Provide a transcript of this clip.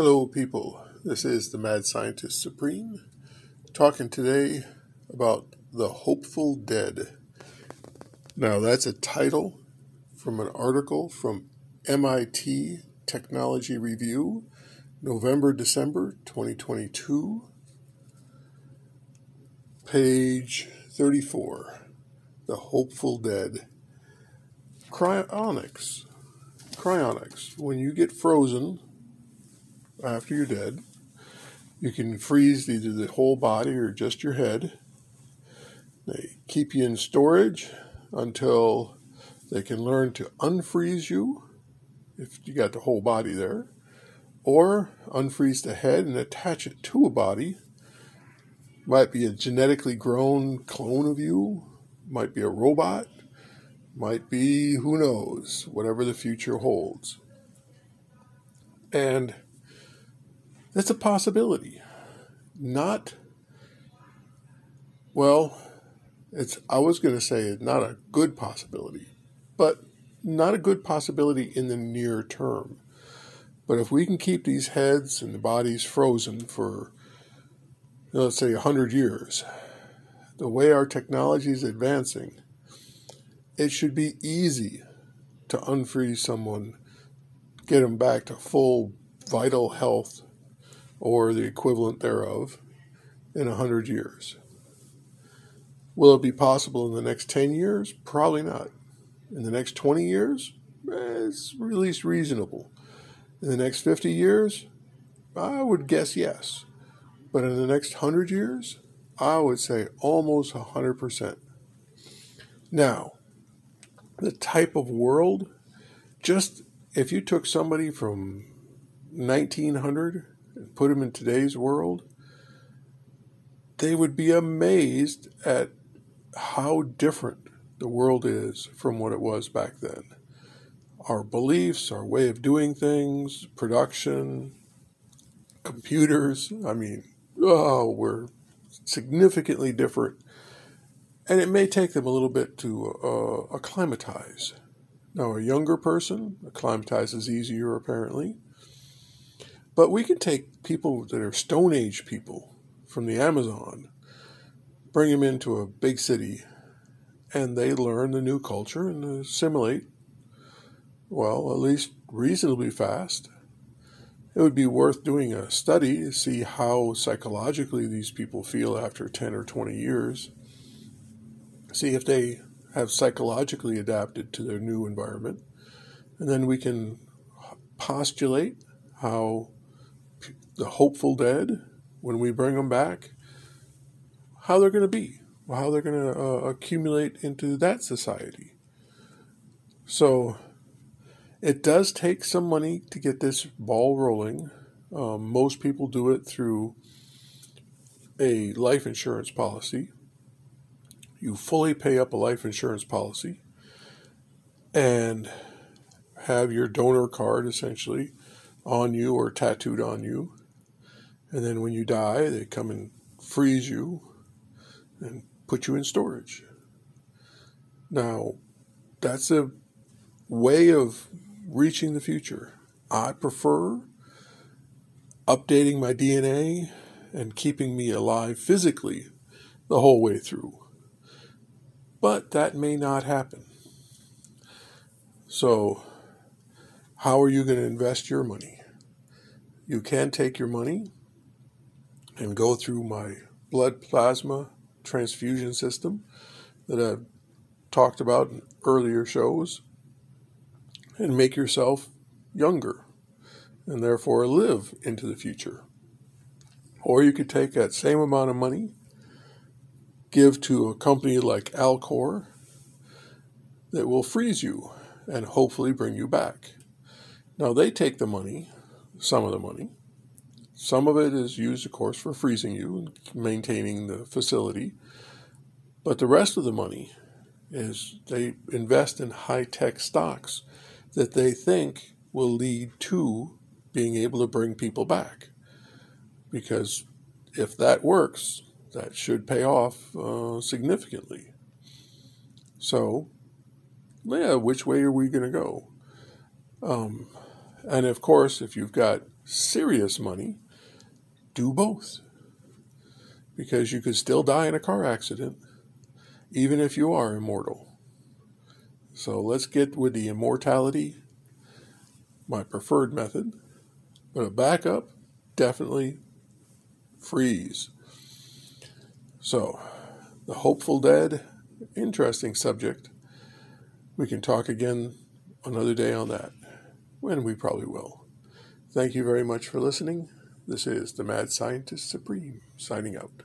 Hello, people. This is the Mad Scientist Supreme talking today about the Hopeful Dead. Now, that's a title from an article from MIT Technology Review, November December 2022, page 34. The Hopeful Dead. Cryonics. Cryonics. When you get frozen, after you're dead. You can freeze either the whole body or just your head. They keep you in storage until they can learn to unfreeze you if you got the whole body there, or unfreeze the head and attach it to a body. Might be a genetically grown clone of you, might be a robot, might be who knows, whatever the future holds. And it's a possibility. Not, well, it's, I was going to say it's not a good possibility, but not a good possibility in the near term. But if we can keep these heads and the bodies frozen for, let's say, 100 years, the way our technology is advancing, it should be easy to unfreeze someone, get them back to full vital health or the equivalent thereof in a 100 years. Will it be possible in the next 10 years? Probably not. In the next 20 years? It's at least reasonable. In the next 50 years? I would guess yes. But in the next 100 years? I would say almost 100%. Now, the type of world, just if you took somebody from 1900 and put them in today's world, they would be amazed at how different the world is from what it was back then. Our beliefs, our way of doing things, production, computers, I mean, oh, we're significantly different. And it may take them a little bit to uh, acclimatize. Now, a younger person acclimatizes easier, apparently. But we can take people that are Stone Age people from the Amazon, bring them into a big city, and they learn the new culture and assimilate, well, at least reasonably fast. It would be worth doing a study to see how psychologically these people feel after 10 or 20 years. See if they have psychologically adapted to their new environment. And then we can postulate how the hopeful dead, when we bring them back, how they're going to be, how they're going to uh, accumulate into that society. So it does take some money to get this ball rolling. Um, most people do it through a life insurance policy. You fully pay up a life insurance policy and have your donor card essentially on you or tattooed on you. And then when you die, they come and freeze you and put you in storage. Now, that's a way of reaching the future. I prefer updating my DNA and keeping me alive physically the whole way through. But that may not happen. So, how are you going to invest your money? You can take your money and go through my blood plasma transfusion system that I've talked about in earlier shows and make yourself younger and therefore live into the future. Or you could take that same amount of money, give to a company like Alcor that will freeze you and hopefully bring you back. Now they take the money, some of the money, some of it is used, of course, for freezing you and maintaining the facility. But the rest of the money is they invest in high tech stocks that they think will lead to being able to bring people back. Because if that works, that should pay off uh, significantly. So, yeah, which way are we going to go? Um, and of course, if you've got serious money, do both. Because you could still die in a car accident, even if you are immortal. So let's get with the immortality, my preferred method. But a backup, definitely freeze. So, the hopeful dead, interesting subject. We can talk again another day on that, when we probably will. Thank you very much for listening. This is the Mad Scientist Supreme signing out.